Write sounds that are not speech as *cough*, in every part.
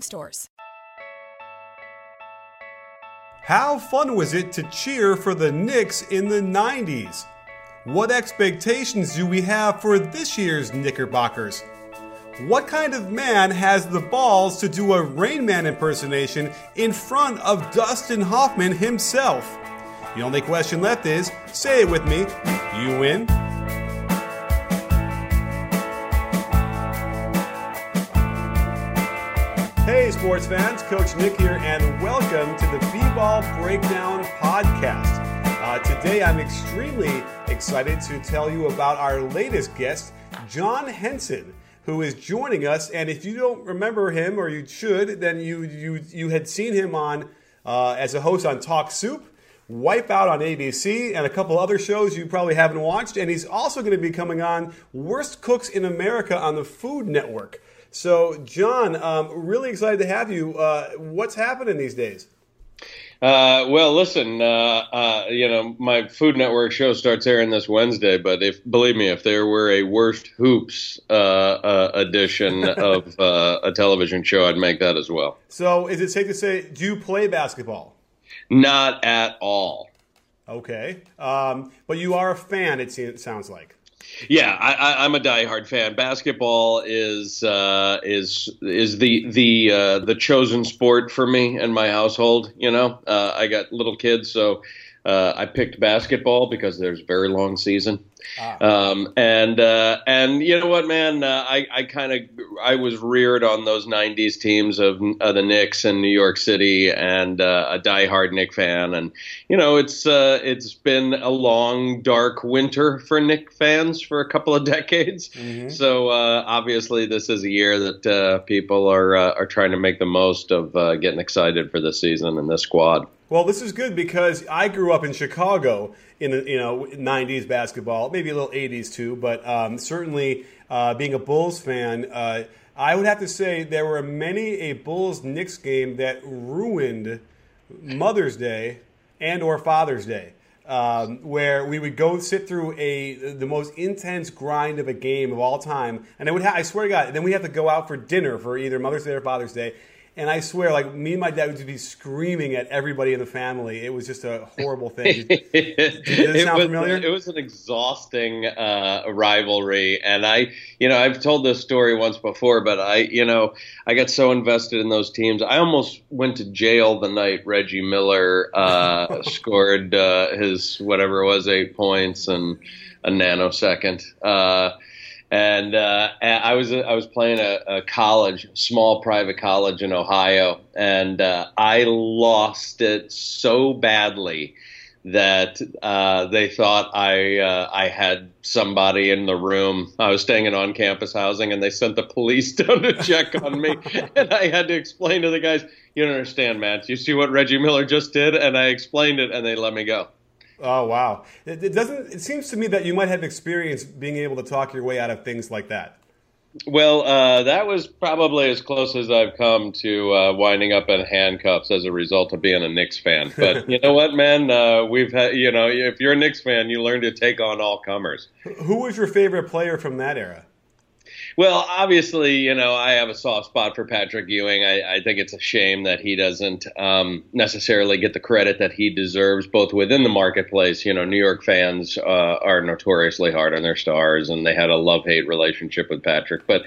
stores. How fun was it to cheer for the Knicks in the 90s? What expectations do we have for this year's Knickerbockers? What kind of man has the balls to do a Rain Man impersonation in front of Dustin Hoffman himself? The only question left is say it with me, you win. Hey, sports fans, Coach Nick here, and welcome to the B Ball Breakdown Podcast. Uh, today, I'm extremely excited to tell you about our latest guest, John Henson, who is joining us. And if you don't remember him, or you should, then you you you had seen him on uh, as a host on Talk Soup. Wipeout on ABC and a couple other shows you probably haven't watched. And he's also going to be coming on Worst Cooks in America on the Food Network. So, John, um, really excited to have you. Uh, what's happening these days? Uh, well, listen, uh, uh, you know, my Food Network show starts airing this Wednesday, but if believe me, if there were a worst hoops uh, uh, edition *laughs* of uh, a television show, I'd make that as well. So, is it safe to say, do you play basketball? Not at all. Okay, um, but you are a fan. It, it sounds like. Yeah, I, am a diehard fan. Basketball is uh, is is the the uh, the chosen sport for me and my household. You know, uh, I got little kids, so uh, I picked basketball because there's very long season. Ah. Um, and uh, and you know what, man, uh, I I kind of I was reared on those '90s teams of uh, the Knicks and New York City, and uh, a diehard Knick fan. And you know, it's uh, it's been a long, dark winter for Knick fans for a couple of *laughs* decades. Mm-hmm. So uh, obviously, this is a year that people are are trying to make the most of getting excited for the season and this squad. Well, this is good because I grew up in Chicago in the you know '90s basketball, maybe a little '80s too, but um, certainly uh, being a Bulls fan, uh, I would have to say there were many a Bulls Knicks game that ruined Mother's Day and or Father's Day. Um, where we would go sit through a the most intense grind of a game of all time, and I would ha- I swear to God, then we have to go out for dinner for either Mother's Day or Father's Day, and I swear, like me and my dad would just be screaming at everybody in the family. It was just a horrible thing. Did, *laughs* it sound was, familiar? It was an exhausting uh, rivalry, and I, you know, I've told this story once before, but I, you know, I got so invested in those teams. I almost went to jail the night Reggie Miller uh, *laughs* scored uh, his whatever it was, eight points and a nanosecond. And uh, I was I was playing a, a, college, small private college in Ohio, and uh, I lost it so badly that uh, they thought I uh, I had somebody in the room. I was staying in on campus housing, and they sent the police *laughs* down to check on me, *laughs* and I had to explain to the guys, "You don't understand, Matt. You see what Reggie Miller just did?" And I explained it, and they let me go. Oh wow! It, it, doesn't. It seems to me that you might have experience being able to talk your way out of things like that. Well, uh, that was probably as close as I've come to uh, winding up in handcuffs as a result of being a Knicks fan. But *laughs* you know what, man? Uh, we've had, you know, if you're a Knicks fan, you learn to take on all comers. Who was your favorite player from that era? Well, obviously, you know, I have a soft spot for Patrick Ewing. I, I think it's a shame that he doesn't um, necessarily get the credit that he deserves, both within the marketplace. You know, New York fans uh, are notoriously hard on their stars, and they had a love hate relationship with Patrick. But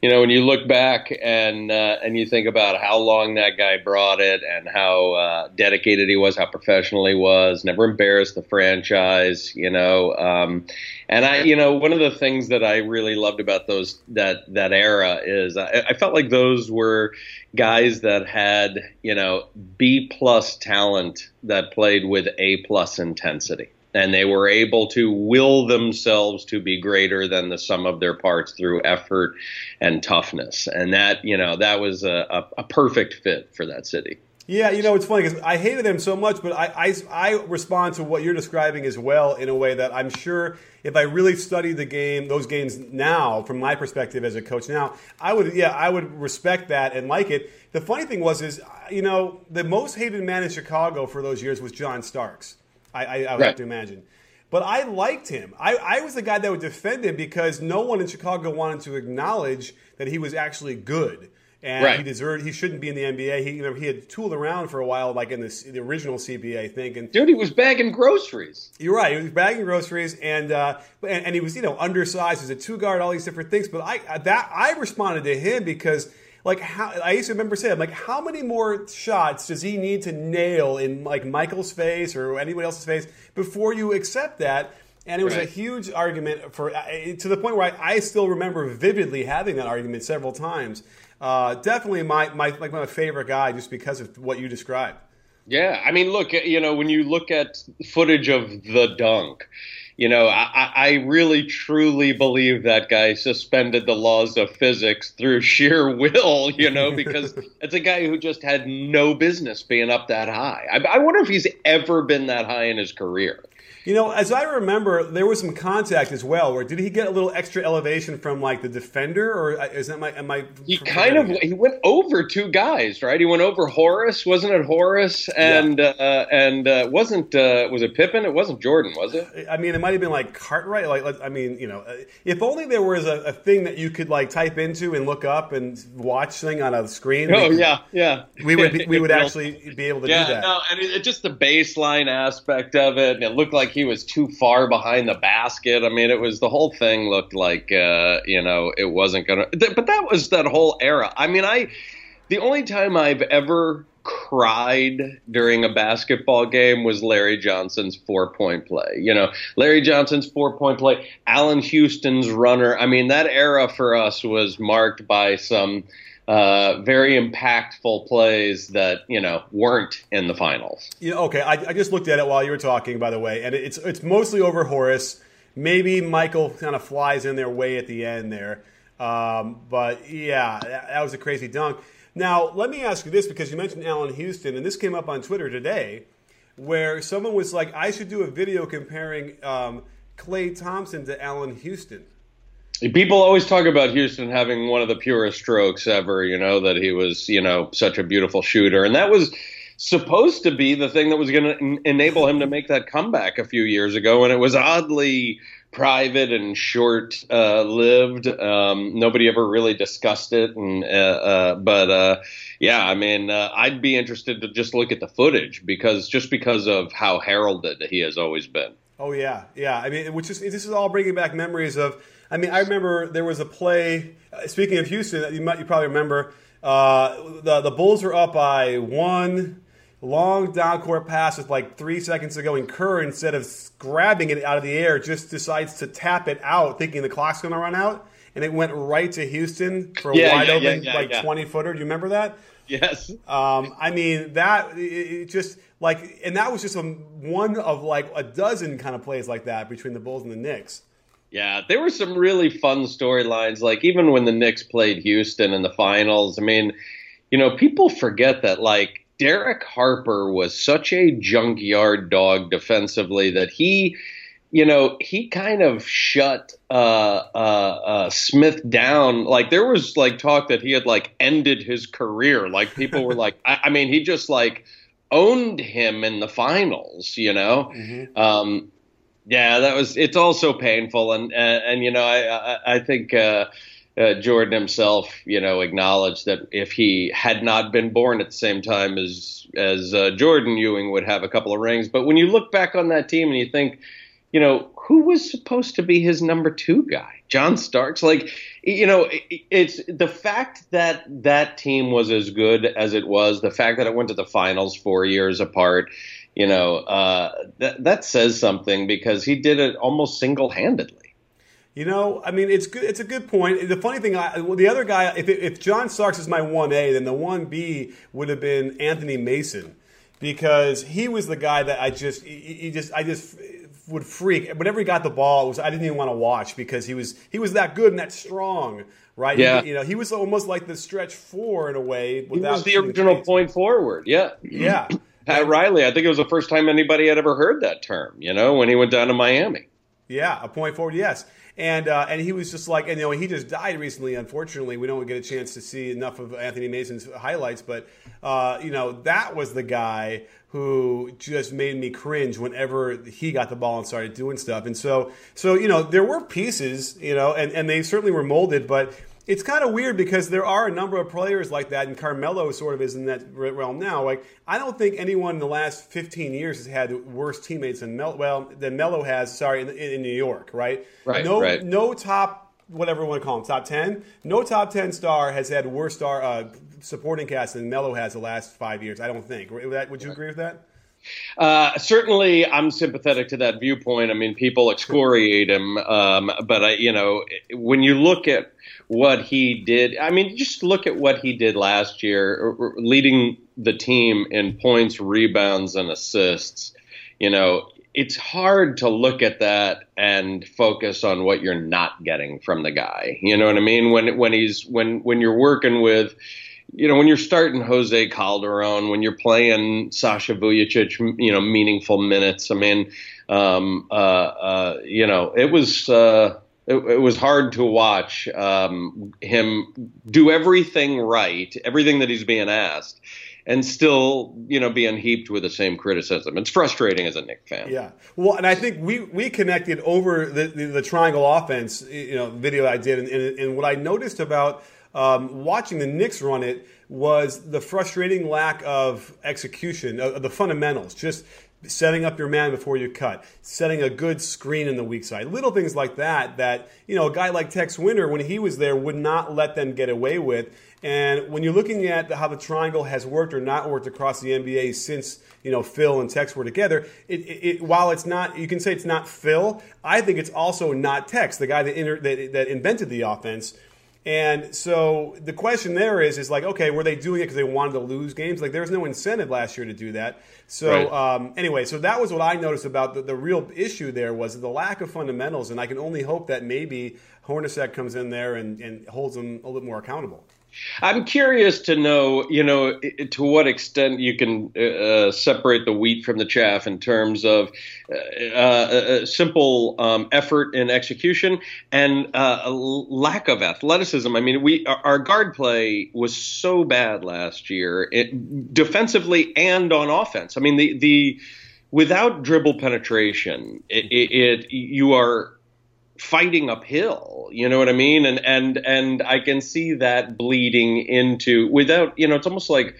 you know, when you look back and uh, and you think about how long that guy brought it and how uh, dedicated he was, how professional he was, never embarrassed the franchise, you know. Um, and I, you know, one of the things that I really loved about those that that era is I, I felt like those were guys that had you know B plus talent that played with A plus intensity and they were able to will themselves to be greater than the sum of their parts through effort and toughness. And that, you know, that was a, a, a perfect fit for that city. Yeah, you know, it's funny because I hated him so much, but I, I, I, respond to what you're describing as well in a way that I'm sure if I really studied the game, those games now, from my perspective as a coach now, I would, yeah, I would respect that and like it. The funny thing was, is, you know, the most hated man in Chicago for those years was John Starks. I, I, I would right. have to imagine. But I liked him. I, I was the guy that would defend him because no one in Chicago wanted to acknowledge that he was actually good and right. he deserved. He shouldn't be in the NBA. He you know, he had tooled around for a while, like in the, the original CBA, I think. And dude, he was bagging groceries. You're right. He was bagging groceries, and uh, and, and he was you know undersized as a two guard, all these different things. But I that I responded to him because. Like how I used to remember saying, like how many more shots does he need to nail in like Michael's face or anybody else's face before you accept that? and it was right. a huge argument for uh, to the point where I, I, still remember vividly having that argument several times uh, definitely my, my like my favorite guy just because of what you described. Yeah, I mean, look, you know, when you look at footage of the dunk, you know, I, I really truly believe that guy suspended the laws of physics through *laughs* sheer will, you know, because *laughs* it's a guy who just had no business being up that high. I, I wonder if he's ever been that high in his career. You know, as I remember, there was some contact as well. Where did he get a little extra elevation from like the defender, or uh, is that my am I? He kind of he went over two guys, right? He went over Horace, wasn't it Horace? And yeah. uh, and uh, wasn't uh, was it Pippen? It wasn't Jordan, was it? I mean, it might have been like Cartwright. Like, I mean, you know, uh, if only there was a, a, thing that you could like type into and look up and watch thing on a screen. Oh yeah, yeah. We would be, we would *laughs* actually be able to yeah, do that. No, and it, it, just the baseline aspect of it, and it looked like he was too far behind the basket. I mean, it was the whole thing looked like uh, you know it wasn't gonna. But that was that whole era. I mean, I the only time I've ever cried during a basketball game was Larry Johnson's four point play. You know, Larry Johnson's four point play, Allan Houston's runner. I mean, that era for us was marked by some uh, very impactful plays that you know weren't in the finals. Yeah, okay. I, I, just looked at it while you were talking, by the way, and it's it's mostly over Horace. Maybe Michael kind of flies in their way at the end there, um, but yeah, that, that was a crazy dunk. Now, let me ask you this because you mentioned Allan Houston, and this came up on Twitter today, where someone was like, "I should do a video comparing um, Klay Thompson to Allan Houston." People always talk about Houston having one of the purest strokes ever, you know, that he was, you know, such a beautiful shooter. And that was supposed to be the thing that was going to en- enable him to make that comeback a few years ago. And it was oddly private and short uh, lived. Um, nobody ever really discussed it. And, uh, uh, but, uh, yeah, I mean, uh, I'd be interested to just look at the footage because just because of how heralded he has always been. Oh, yeah. Yeah. I mean, which is, this is all bringing back memories of, I mean, I remember there was a play. Uh, speaking of Houston, that you might you probably remember uh, the the Bulls were up by one long down court pass with like three seconds to go, and Kerr instead of grabbing it out of the air, just decides to tap it out, thinking the clock's going to run out, and it went right to Houston for a yeah, wide yeah, open yeah, like twenty footer. Do you remember that? Yes. Um, I mean that it just like, and that was just a, one of like a dozen kind of plays like that between the Bulls and the Knicks. Yeah, there were some really fun storylines. Like even when the Knicks played Houston in the finals, I mean, you know, people forget that like Derek Harper was such a junkyard dog defensively that he, you know, he kind of shut uh, uh, uh, Smith down. Like there was like talk that he had like ended his career. Like people were *laughs* like, I, I mean, he just like owned him in the finals. You know. Mm-hmm. Um, yeah, that was. It's also painful, and and, and you know, I I, I think. Uh, uh, Jordan himself, you know, acknowledged that if he had not been born at the same time as as uh, Jordan Ewing would have a couple of rings. But when you look back on that team and you think, you know, who was supposed to be his number two guy? John Starks. Like, you know, it's the fact that that team was as good as it was, the fact that it went to the finals four years apart you know, uh, that that says something because he did it almost single handedly. You know, I mean, it's good. It's a good point. The funny thing, I, well, the other guy, if, if John Starks is my one A, then the one B would have been Anthony Mason because he was the guy that I just, he, he just, I just would freak whenever he got the ball. It was I didn't even want to watch because he was he was that good and that strong, right? Yeah, he, you know, he was almost like the stretch four in a way. He was the original point forward. Yeah, yeah. *clears throat* Pat Riley. I think it was the first time anybody had ever heard that term. You know, when he went down to Miami. Yeah, a point forward. Yes, and uh, and he was just like, and you know, he just died recently. Unfortunately, we don't get a chance to see enough of Anthony Mason's highlights, but uh, you know, that was the guy who just made me cringe whenever he got the ball and started doing stuff. And so, so you know, there were pieces, you know, and, and they certainly were molded, but it's kind of weird because there are a number of players like that, and Carmelo sort of is in that realm now. Like, I don't think anyone in the last 15 years has had worse teammates than Mel, well than Melo has. Sorry, in, in New York, right? Right. No, right. no top whatever you want to call him, top 10. No top 10 star has had worse star uh, supporting cast than Melo has the last five years. I don't think. Would you agree with that? Uh, certainly, I'm sympathetic to that viewpoint. I mean, people excoriate him, um, but I, you know, when you look at what he did, I mean, just look at what he did last year, leading the team in points, rebounds, and assists. You know, it's hard to look at that and focus on what you're not getting from the guy. You know what I mean? When when he's when when you're working with you know, when you're starting Jose Calderon, when you're playing Sasha Vujacic, you know, meaningful minutes. I mean, um, uh, uh, you know, it was uh, it, it, was hard to watch um, him do everything right, everything that he's being asked, and still, you know, being heaped with the same criticism. It's frustrating as a Knick fan. Yeah. Well, and I think we we connected over the the, the triangle offense, you know, video I did, and, and, and what I noticed about um, watching the Knicks run it was the frustrating lack of execution, of, the fundamentals, just setting up your man before you cut, setting a good screen in the weak side, little things like that. That you know, a guy like Tex Winter, when he was there, would not let them get away with. And when you're looking at how the triangle has worked or not worked across the NBA since you know Phil and Tex were together, it, it, it, while it's not, you can say it's not Phil. I think it's also not Tex, the guy that, inter, that, that invented the offense. And so the question there is, is like, okay, were they doing it because they wanted to lose games? Like, there was no incentive last year to do that. So right. um, anyway, so that was what I noticed about the, the real issue there was the lack of fundamentals, and I can only hope that maybe Hornacek comes in there and, and holds them a little more accountable. I'm curious to know, you know, to what extent you can uh, uh, separate the wheat from the chaff in terms of uh, uh, simple um, effort in execution and uh, lack of athleticism. I mean, we our guard play was so bad last year, it, defensively and on offense. I mean, the the without dribble penetration, it, it, it you are fighting uphill you know what i mean? And and and i can see that bleeding into without you know it's almost like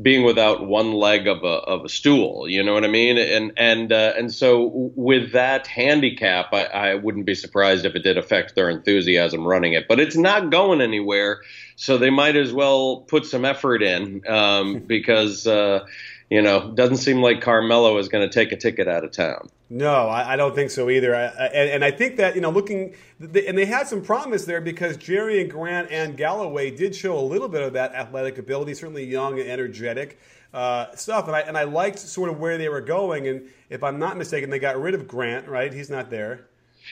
being without one leg of a of a stool you know what i mean? And and uh, and so with that handicap I, I wouldn't be surprised if it did affect their enthusiasm running it. But it's not going anywhere so they might as well put some effort in um, *laughs* because uh, you know, doesn't seem like Carmelo is going to take a ticket out of town. No, I, I don't think so either. I, and, and, I think that you know, looking, and they had some promise there because Jerian Grant and Galloway did show a little bit of that athletic ability, certainly young and energetic uh, stuff. And I and I liked sort of where they were going. And if I'm not mistaken, they got rid of Grant, right? He's not there.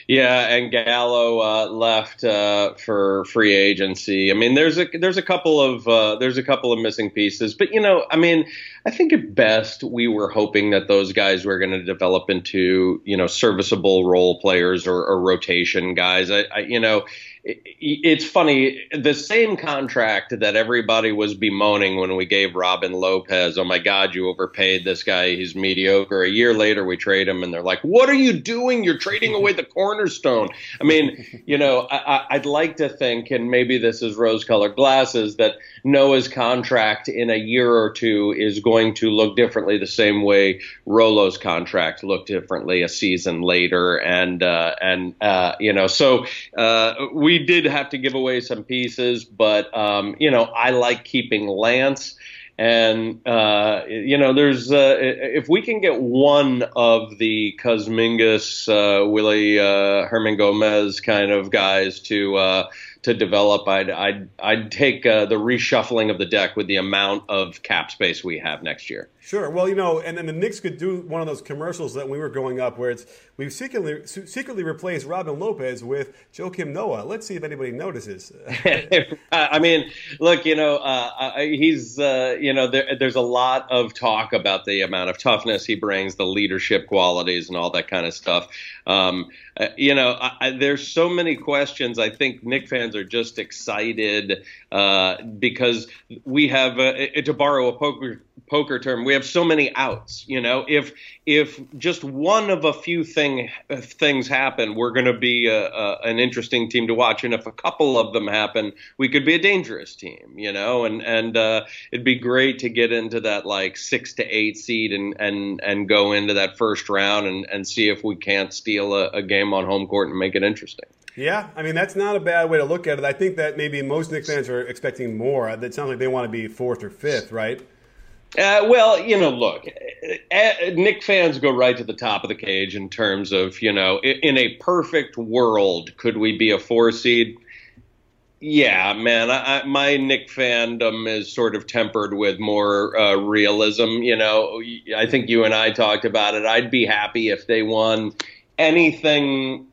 Yeah, and Gallo uh, left uh, for free agency. I mean, there's a there's a couple of uh, there's a couple of missing pieces, but you know, I mean, I think at best we were hoping that those guys were going to develop into you know serviceable role players or, or rotation guys. I, I you know, it's funny the same contract that everybody was bemoaning when we gave Robin Lopez. Oh my God, you overpaid this guy. He's mediocre. A year later, we trade him, and they're like, "What are you doing? You're trading away the cornerstone." I mean, you know, I, would like to think, and maybe this is rose-colored glasses, that Noah's contract in a year or two is going to look differently, the same way Rolo's contract looked differently a season later, and uh, and uh, you know, so uh, we we did have to give away some pieces, but um, you know, I like keeping Lance. And uh, you know, there's uh, if we can get one of the Kuzminskas, uh, Willie uh, Hernangomez kind of guys to uh, to develop, I'd I'd I'd take uh, the reshuffling of the deck with the amount of cap space we have next year. Sure. Well, you know, and then the Knicks could do one of those commercials that we were growing up, where it's we've secretly secretly replaced Robin Lopez with Joakim Noah. Let's see if anybody notices. *laughs* *laughs* I mean, look, you know, uh, he's uh, you know, there, there's a lot of talk about the amount of toughness he brings, the leadership qualities, and all that kind of stuff. Um, uh, you know, I, I, there's so many questions. I think Knick fans are just excited uh, because we have, uh, to borrow a poker poker term, we have so many outs. You know, if if just one of a few thing things happen, we're going to be a, a, an interesting team to watch, and if a couple of them happen, we could be a dangerous team. You know, and and uh, it'd be great to get into that like six to eight seed and and and go into that first round and and see if we can't steal a, a game on home court and make it interesting. Yeah, I mean that's not a bad way to look at it. I think that maybe most Knick fans are expecting more. It sounds like they want to be fourth or fifth, right? Uh, well, you know, look, Knick fans go right to the top of the cage in terms of, you know, in a perfect world, could we be a four seed? Yeah, man, I, my Knick fandom is sort of tempered with more uh, realism. You know, I think you and I talked about it. I'd be happy if they won anything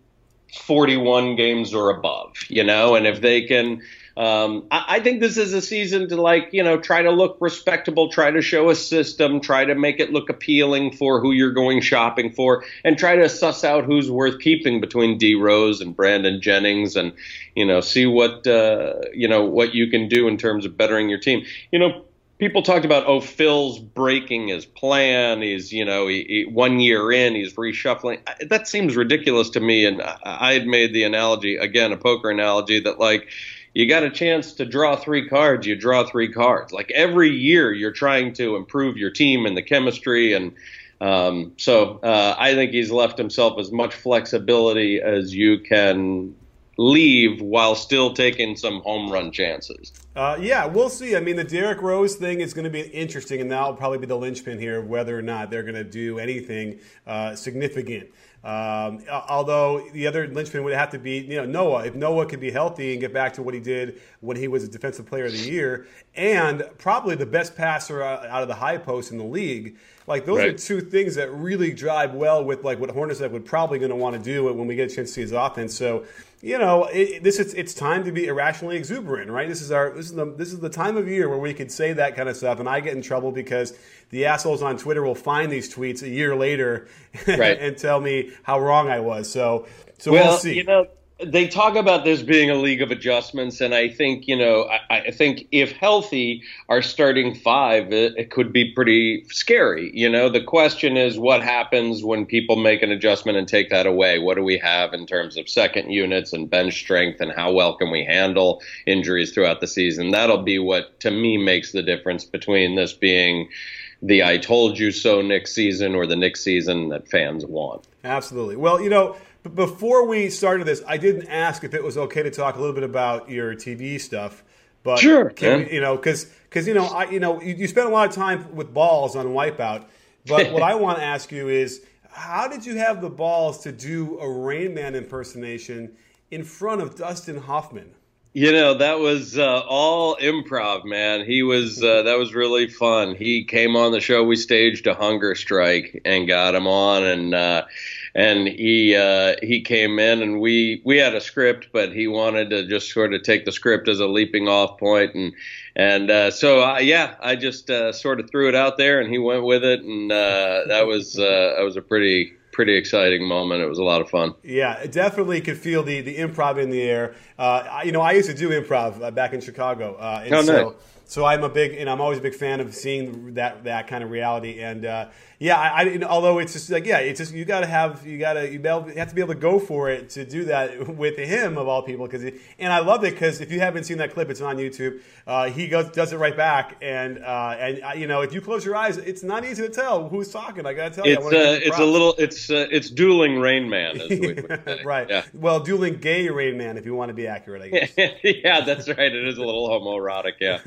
41 games or above, you know, and if they can um, I, I, think this is a season to like you know try to look respectable, try to show a system, try to make it look appealing for who you're going shopping for, and try to suss out who's worth keeping between D Rose and Brandon Jennings, and you know see what uh, you know what you can do in terms of bettering your team. You know people talked about oh Phil's breaking his plan. He's you know he, he, one year in he's reshuffling. That seems ridiculous to me. And I, had made the analogy again, a poker analogy that like you got a chance to draw three cards, you draw three cards. Like every year, you're trying to improve your team and the chemistry. And um, so uh, I think he's left himself as much flexibility as you can leave while still taking some home run chances. Uh, yeah, we'll see. I mean, the Derrick Rose thing is going to be interesting, and that'll probably be the linchpin here whether or not they're going to do anything uh, significant. Um, although the other linchpin would have to be, you know, Noah. If Noah could be healthy and get back to what he did when he was a Defensive Player of the Year, and probably the best passer out of the high post in the league, like those right. are two things that really drive well with like what Hornacek would probably going to want to do when we get a chance to see his offense. So you know, it, this is it's time to be irrationally exuberant, right? This is our this is the this is the time of year where we could say that kind of stuff, and I get in trouble because the assholes on Twitter will find these tweets a year later right. *laughs* and tell me how wrong I was. So, so well, we'll see. You know, they talk about this being a league of adjustments, and I think you know, I, I think if healthy, our starting five it, it, could be pretty scary. You know, the question is what happens when people make an adjustment and take that away. What do we have in terms of second units and bench strength, and how well can we handle injuries throughout the season? That'll be what to me makes the difference between this being the "I told you so" Knick season or the Knick season that fans want. Absolutely. Well, you know but before we started this, I didn't ask if it was okay to talk a little bit about your TV stuff. But sure, can, you know, because because you know, I you know, you, you spent a lot of time with balls on Wipeout. But what I *laughs* want to ask you is, how did you have the balls to do a Rain Man impersonation in front of Dustin Hoffman? You know that was uh, all improv, man. He was uh, *laughs* that was really fun. He came on the show. We staged a hunger strike and got him on, and uh, and he uh, he came in and we we had a script, but he wanted to just sort of take the script as a leaping off point, and and uh, so uh, yeah, I just uh, sort of threw it out there, and he went with it, and uh, that was uh, that was a pretty pretty exciting moment. It was a lot of fun. Yeah, definitely could feel the the improv in the air. Uh, you know, I used to do improv uh, back in Chicago. Uh, and oh, nice. So, I'm a big, and I'm always a big fan of seeing that that kind of reality. And uh, yeah, I, I, although it's just like yeah, it's just you got to have you got to you have to be able to go for it to do that *laughs* with him of all people. Because and I love it because if you haven't seen that clip, it's on YouTube. Uh, he goes does it right back, and uh, and uh, you know if you close your eyes, it's not easy to tell who's talking. I got to tell it's, you, it's a little it's it's dueling Rain Man, *laughs* right? Yeah. Well, dueling gay Rain Man, if you want to be accurate, I guess. *laughs* yeah, that's right. It is a little homoerotic. Yeah.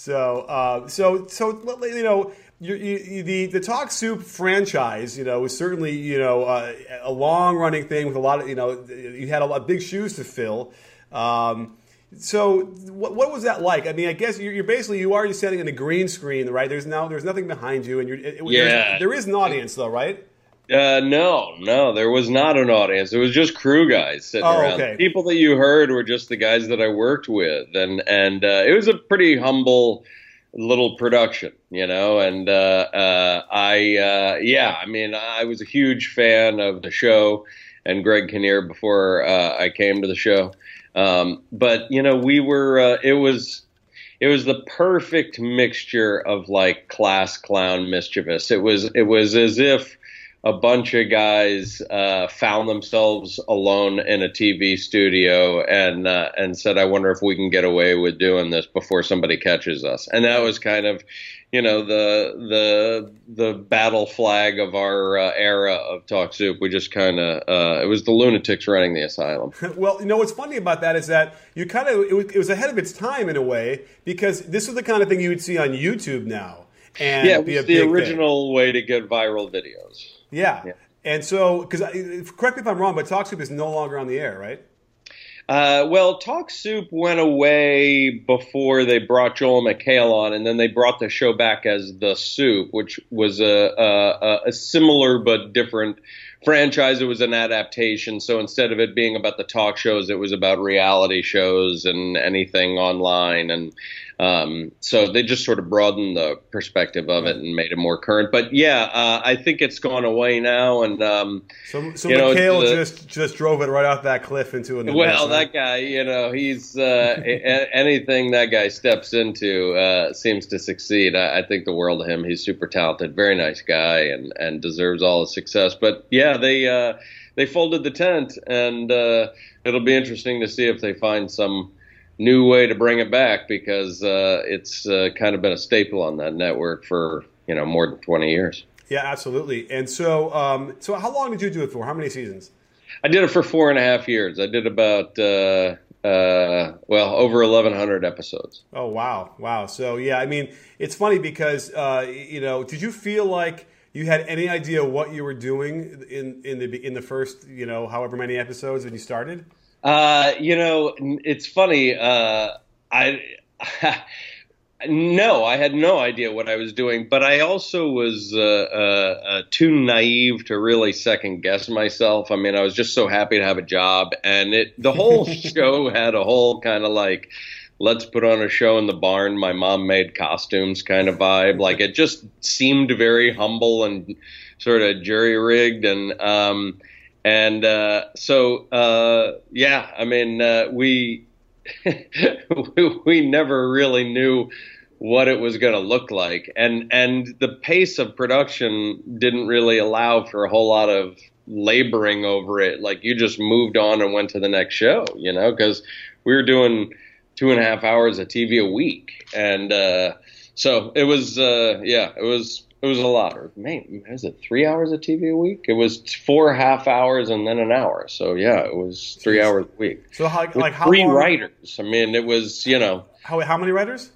So, uh, so, so you know, you, you, the the Talk Soup franchise, you know, was certainly you know uh, a long running thing with a lot of you know you had a lot of big shoes to fill. Um, So what, what was that like? I mean, I guess you're, you're basically you are just standing in a green screen, right? There's now there's nothing behind you, and you're it, yeah. there is an audience though, right? Uh, no, no, there was not an audience. It was just crew guys sitting oh, around. Okay. People that you heard were just the guys that I worked with, and and uh, it was a pretty humble little production, you know. And uh, uh, I, uh, yeah, I mean, I was a huge fan of the show and Greg Kinnear before uh, I came to the show. Um, but you know, we were. Uh, it was. It was the perfect mixture of like class clown mischievous. It was. It was as if a bunch of guys uh, found themselves alone in a TV studio and uh, and said, "I wonder if we can get away with doing this before somebody catches us." And that was kind of, you know, the the the battle flag of our uh, era of Talk Soup. We just kind of uh, it was the lunatics running the asylum. *laughs* well, you know what's funny about that is that you kind of it was, it was ahead of its time in a way because this was the kind of thing you would see on YouTube now. And yeah, it was the original thing. way to get viral videos. Yeah. yeah. And so, because correct me if I'm wrong, but Talk Soup is no longer on the air, right? Uh, well, Talk Soup went away before they brought Joel McHale on, and then they brought the show back as The Soup, which was a, a, a similar but different franchise. It was an adaptation, so instead of it being about the talk shows, it was about reality shows and anything online, and um, so they just sort of broadened the perspective of it and made it more current. But yeah, uh, I think it's gone away now. And um, so, so McHale the, just just drove it right off that cliff into a well, that guy, you know, he's uh, anything that guy steps into uh, seems to succeed. I, I, think the world of him. He's super talented, very nice guy, and and deserves all the success. But yeah, they uh, they folded the tent, and uh, it'll be interesting to see if they find some new way to bring it back because uh, it's uh, kind of been a staple on that network for you know more than 20 years. Yeah, absolutely. And so, um, so how long did you do it for? How many seasons? I did it for four and a half years. I did about uh, uh, well over 1,100 episodes. Oh wow, wow. So yeah, I mean, it's funny because uh, you know, did you feel like you had any idea what you were doing in in the in the first you know however many episodes when you started? Uh, you know, it's funny. Uh, I. *laughs* no, I had no idea what I was doing, but I also was uh, uh, uh, too naive to really second guess myself. I mean, I was just so happy to have a job, and it the whole *laughs* show had a whole kind of like let's put on a show in the barn. My mom made costumes kind of vibe. Like it just seemed very humble and sort of jury rigged, and um, and uh, so uh, yeah, I mean uh, we *laughs* we never really knew what it was going to look like, and and the pace of production didn't really allow for a whole lot of laboring over it. Like you just moved on and went to the next show, you know, because we were doing two and a half hours of TV a week, and uh, so it was uh, yeah, it was it was a lot. Or man, is it three hours of TV a week? It was four half hours and then an hour. So yeah, it was three hours a week. So how, like how three long? writers? I mean, it was you know how how many writers?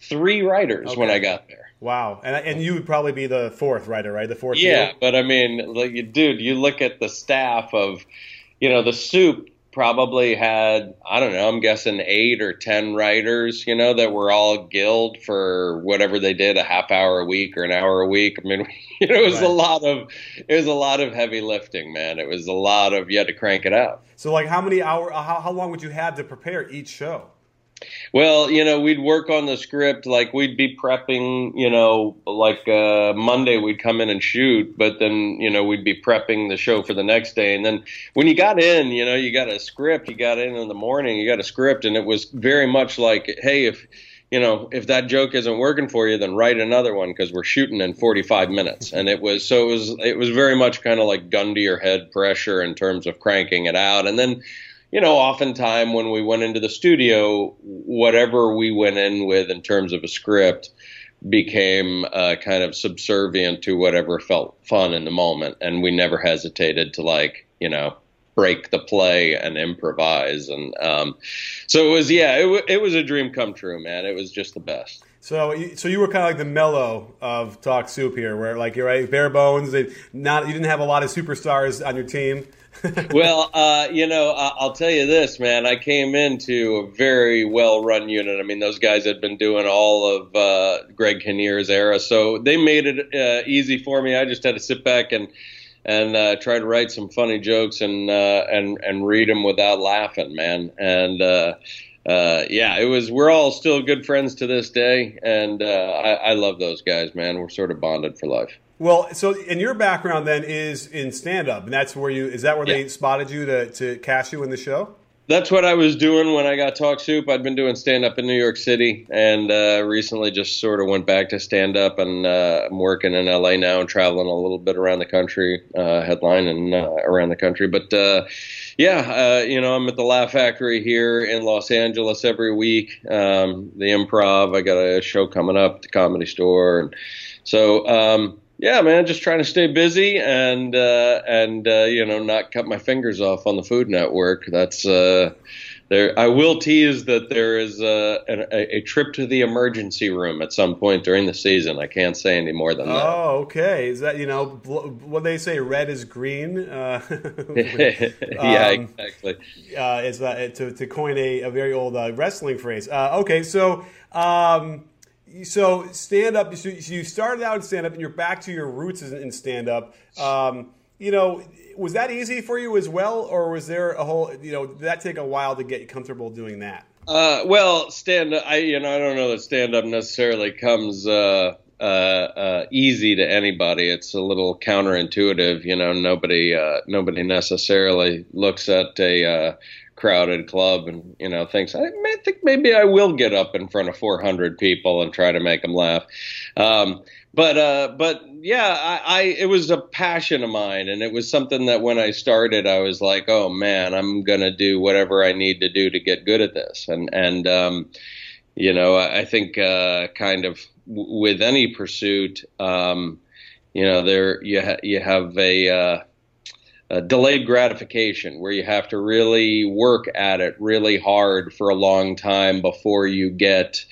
Three writers okay. when I got there. Wow, and and you would probably be the fourth writer, right? The fourth. Yeah, but I mean, like, dude, you look at the staff of, you know, the soup probably had I don't know I'm guessing eight or ten writers you know that were all guild for whatever they did a half hour a week or an hour a week. I mean *laughs* it was right. a lot of it was a lot of heavy lifting man. It was a lot of you had to crank it out so like how many hour how, how long would you have to prepare each show well, you know, we'd work on the script like we'd be prepping, you know, like uh, Monday we'd come in and shoot, but then, you know, we'd be prepping the show for the next day. And then when you got in, you know, you got a script, you got in in the morning, you got a script, and it was very much like, hey, if you know, if that joke isn't working for you, then write another one because we're shooting in 45 minutes. And it was so it was it was very much kind of like gun to your head pressure in terms of cranking it out. And then you know, oftentimes when we went into the studio, whatever we went in with in terms of a script became uh, kind of subservient to whatever felt fun in the moment. And we never hesitated to, like, you know, break the play and improvise. And um, so it was, yeah, it, w- it was a dream come true, man. It was just the best. So, so you were kind of like the Melo of Talk Soup here, where like you're right, bare bones. Not you didn't have a lot of superstars on your team. *laughs* well, uh, you know, I'll tell you this, man. I came into a very well-run unit. I mean, those guys had been doing all of uh, Greg Kinnear's era, so they made it uh, easy for me. I just had to sit back and and uh, try to write some funny jokes and uh, and and read them without laughing, man. And uh, yeah, it was. We're all still good friends to this day, and uh, I, I love those guys, man. We're sort of bonded for life. Well, so and your background then is in stand up, and that's where you is that where yeah. they spotted you to to cast you in the show? That's what I was doing when I got Talk Soup. I'd been doing stand up in New York City, and uh, recently just sort of went back to stand up. And uh, I'm working in LA now and traveling a little bit around the country, uh, headlining uh, around the country. But uh, yeah, uh, you know, I'm at the Laugh Factory here in Los Angeles every week. Um, the Improv. I got a show coming up at the Comedy Store, and so. Um, yeah, man, just trying to stay busy and uh, and uh, you know not cut my fingers off on the Food Network. That's uh, there. I will tease that there is a, a, a, trip to the emergency room at some point during the season. I can't say any more than that. Oh, okay. Is that you know what they say? Red is green. Uh, *laughs* *laughs* yeah, um, exactly. Uh, it's uh, to to coin a, a very old uh, wrestling phrase. Uh, okay, so. Um, so stand up. So you started out in stand up, and you're back to your roots in stand up. Um, you know, was that easy for you as well, or was there a whole? You know, did that take a while to get comfortable doing that? Uh, well, stand up. I you know I don't know that stand up necessarily comes uh, uh, uh, easy to anybody. It's a little counterintuitive. You know, nobody uh, nobody necessarily looks at a uh, crowded club and you know thinks I, I think maybe I will get up in front of 400 people and try to make them laugh. Um, but uh, but yeah, I, I it was a passion of mine, and it was something that when I started, I was like, oh man, I'm gonna do whatever I need to do to get good at this, and and um, you know I think uh, kind of w- with any pursuit, um, you know there you ha- you have a uh, uh, delayed gratification where you have to really work at it really hard for a long time before you get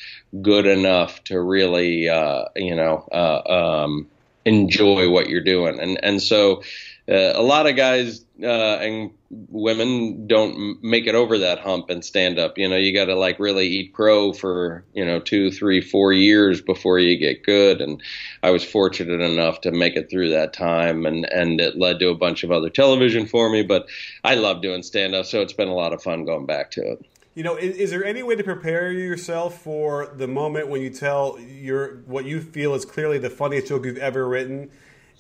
good enough to really uh, you know uh, um, enjoy what you're doing. And and so uh, a lot of guys uh, and women don't make it over that hump and stand up. You know, you got to like really eat crow for you know two, three, four years before you get good. And I was fortunate enough to make it through that time, and and it led to a bunch of other television for me. But I love doing stand up, so it's been a lot of fun going back to it. You know, is, is, there any way to prepare yourself for the moment when you tell your what you feel is clearly the funniest joke you've ever written,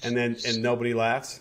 and then and nobody laughs?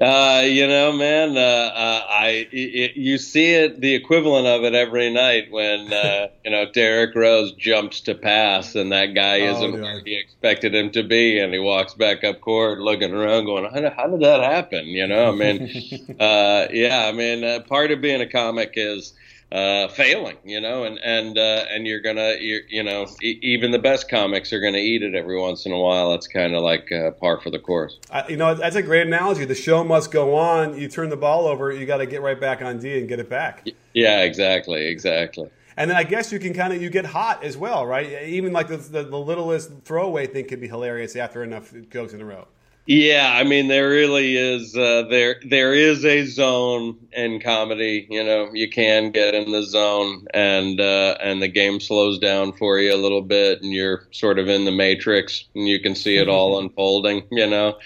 Uh, you know, man, uh, uh, I it, you see it the equivalent of it every night when uh, *laughs* you know Derrick Rose jumps to pass and that guy oh, isn't where he expected him to be, and he walks back up court looking around, going, "How, how did that happen?" You know, I mean, *laughs* uh, yeah, I mean, uh, part of being a comic is uh, failing, you know, and and uh, and you're gonna, you're, you know, e- even the best comics are gonna eat it every once in a while. That's kind of like uh, par for the course. I, you know, that's a great analogy. The show must go on. You turn the ball over, you got to get right back on D and get it back. Yeah, exactly, exactly. And then I guess you can kind of you get hot as well, right? Even like the, the, the littlest throwaway thing can be hilarious after enough jokes in a row. Yeah, I mean there really is uh, there there is a zone in comedy. You know, you can get in the zone, and uh, and the game slows down for you a little bit, and you're sort of in the matrix, and you can see it all unfolding. You know,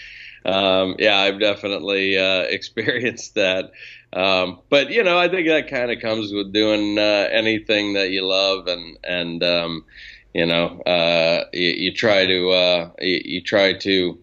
um, yeah, I've definitely uh, *laughs* experienced that. Um, but you know, I think that kind of comes with doing uh, anything that you love, and and um, you know, uh, you, you try to uh, you, you try to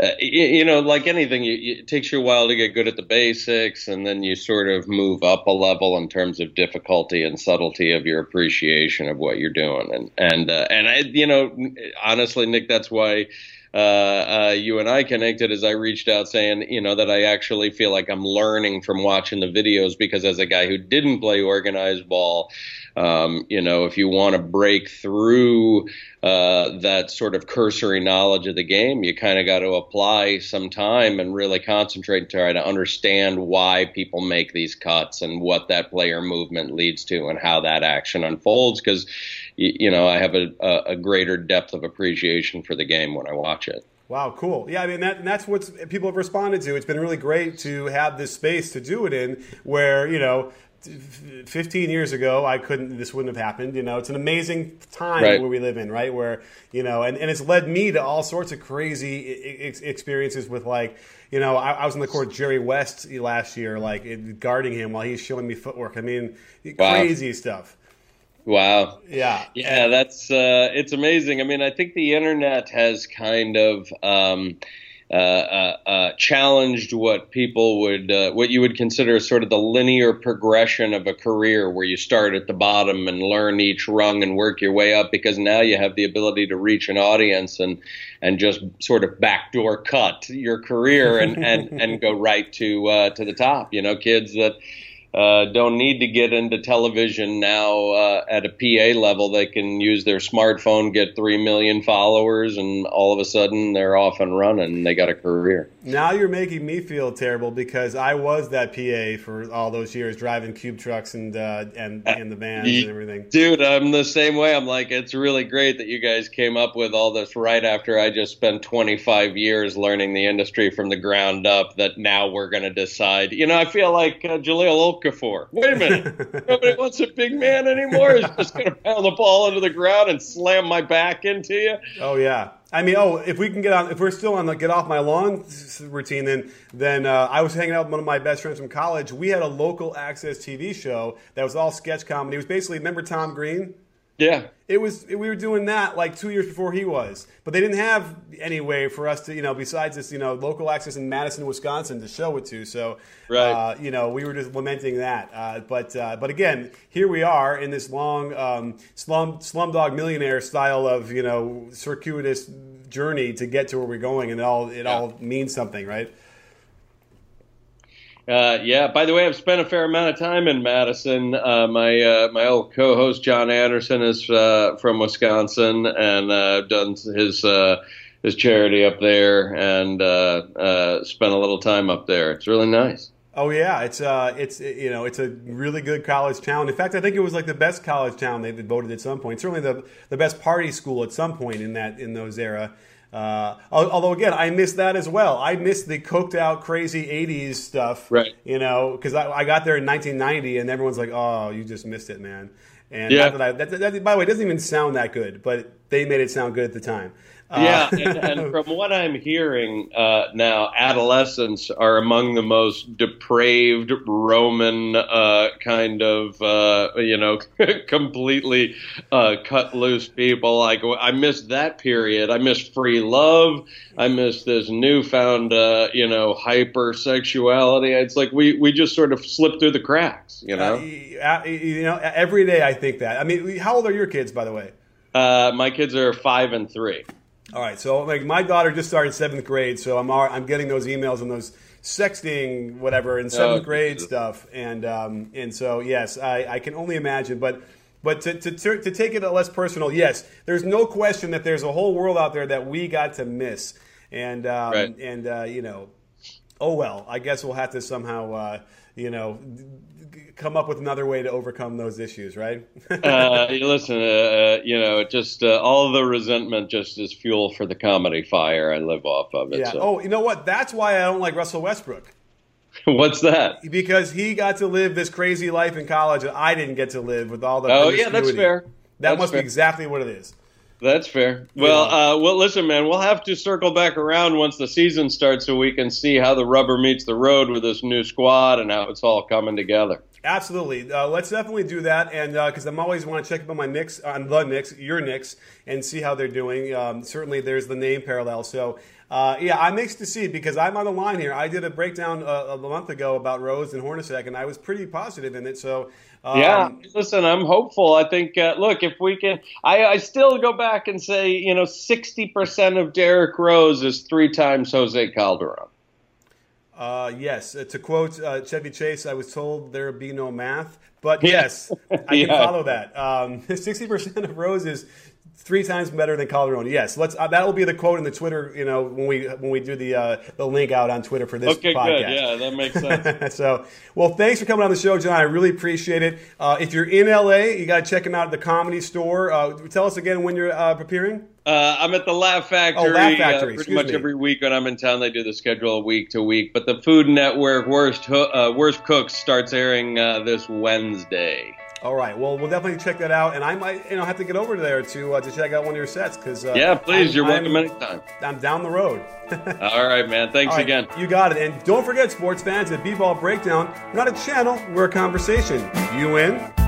uh, you, you, know, like anything, you, it takes you a while to get good at the basics, and then you sort of move up a level in terms of difficulty and subtlety of your appreciation of what you're doing. And and uh, and I, you know, honestly, Nick, that's why. Uh, uh, you and I connected as I reached out saying, you know, that I actually feel like I'm learning from watching the videos because as a guy who didn't play organized ball, um, you know, if you want to break through uh, that sort of cursory knowledge of the game, you kind of got to apply some time and really concentrate and try to understand why people make these cuts and what that player movement leads to and how that action unfolds. Because you, know, I have a, a, a greater depth of appreciation for the game when I watch it. Wow, cool. Yeah, I mean that, that's what people have responded to. It's been really great to have this space to do it in, where you know 15 years ago i couldn't this wouldn't have happened you know? It's an amazing time right. where we live in right? Where you know and, and it's led me to all sorts of crazy ex- experiences with like you know I, I, was in the court jerry west last year like guarding him while he's showing me footwork. I mean wow. crazy stuff. Wow. Yeah. Yeah that's uh, it's amazing. I mean i think the internet has kind of um, uh, uh, uh, challenged what people would, uh, what you would consider sort of the linear progression of a career, where you start at the bottom and learn each rung and work your way up. Because now you have the ability to reach an audience and and just sort of backdoor cut your career and and and go right to uh, to the top. You know, kids that uh, don't need to get into television now uh, at a PA level. They can use their smartphone, get three million followers, and all of a sudden they're off and running. They got a career. Now you're making me feel terrible because I was that PA for all those years, driving cube trucks and uh, and and the vans and everything. Dude, I'm the same way. I'm like, it's really great that you guys came up with all this right after I just spent 25 years learning the industry from the ground up. That now we're going to decide. You know, I feel like uh, Jahlil Okafor. Wait a minute. *laughs* Nobody wants a big man anymore. He's just going to pound the ball into the ground and slam my back into you. Oh, yeah. I mean, oh, if we can get on, if we're still on the get off my lawn routine, then then uh, I was hanging out with one of my best friends from college. We had a local access TV show that was all sketch comedy. It was basically remember Tom Green. Yeah. It was we were doing that like two years before he was, but they didn't have any way for us to you know besides this you know local access in Madison, Wisconsin to show it to. So right. uh, you know we were just lamenting that. Uh, but uh, but again, here we are in this long um, slum slumdog millionaire style of you know circuitous journey to get to where we're going, and it all it yeah. all means something, right? Uh, yeah. By the way, I've spent a fair amount of time in Madison. Uh, my uh, my old co-host John Anderson is uh, from Wisconsin, and uh, I've done his uh, his charity up there, and spent a little time up there. It's really nice. Oh yeah, it's uh, it's you know, it's a really good college town. In fact, I think it was like the best college town they voted at some point. Certainly the the best party school at some point in that in those era. Uh, although again, I miss that as well. I miss the cooked out, crazy '80s stuff. Right. You know, because I, I, got there in 1990, and everyone's like, "Oh, you just missed it, man." And yeah. that, I, that, that, by the way, it doesn't even sound that good, but they made it sound good at the time. Uh, yeah, *laughs* and, and, from what I'm hearing uh, now, adolescents are among the most depraved Roman uh, kind of, uh, you know, *laughs* completely uh, cut loose people. Like I miss that period. I miss free love. I miss this newfound, uh, you know, hypersexuality. It's like we we just sort of slip through the cracks. You know, you know, every day I think that. I mean, how old are your kids, by the way? my kids are five and three. All right, so like my daughter just started seventh grade, so I'm I'm getting those emails and those sexting whatever in seventh oh, grade stuff, and um, and so yes, I, I can only imagine, but. But to, to, to take it less personal, yes, there's no question that there's a whole world out there that we got to miss, and um, right. and uh, you know, oh well, I guess we'll have to somehow uh, you know come up with another way to overcome those issues, right? *laughs* uh, listen, uh, uh, you know, just uh, all the resentment just is fuel for the comedy fire I live off of it. Yeah. So. Oh, you know what? That's why I don't like Russell Westbrook. *laughs* What's that? Because he got to live this crazy life in college that I didn't get to live with all the. Oh yeah, that's fair. That that's must fair. be exactly what it is. That's fair. Well, uh, well, listen, man. We'll have to circle back around once the season starts, so we can see how the rubber meets the road with this new squad and how it's all coming together. Absolutely. Uh, let's definitely do that, and because uh, I'm always want to check up on my Knicks, on the Knicks, your Knicks, and see how they're doing. Um, certainly, there's the name parallel. So, uh, yeah, I'm mixed to see because I'm on the line here. I did a breakdown uh, a month ago about Rose and Hornacek, and I was pretty positive in it. So, um, yeah, listen, I'm hopeful. I think, uh, look, if we can, I, I still go back and say, you know, 60% of Derrick Rose is three times Jose Calderon. Uh, yes, uh, to quote uh, Chevy Chase, I was told there would be no math, but *laughs* yes, I can yeah. follow that. Um, *laughs* 60% of Rose is three times better than Calderon. Yes, let's. Uh, that will be the quote in the Twitter. You know, when we when we do the uh, the link out on Twitter for this okay, podcast. good. Yeah, that makes *laughs* sense. so, well, thanks for coming on the show, John. I really appreciate it. Uh, if you're in LA, you got to check him out at the Comedy Store. Uh, tell us again when you're uh, preparing. Uh, I'm at the Laugh Factory. Oh, Laugh Factory. pretty much me. every week when I'm in town, they do the schedule week to week. But the Food Network Worst Worst Cooks starts airing this Wednesday. All right. Well, we'll definitely check that out, and I might, you know, have to get over there to uh, to check out one of your sets because. Uh, yeah, please. I'm, you're welcome I'm, anytime. I'm down the road. *laughs* All right, man. Thanks right, again. You got it. And don't forget, sports fans, at B-Ball Breakdown, we're not a channel, we're a conversation. You in?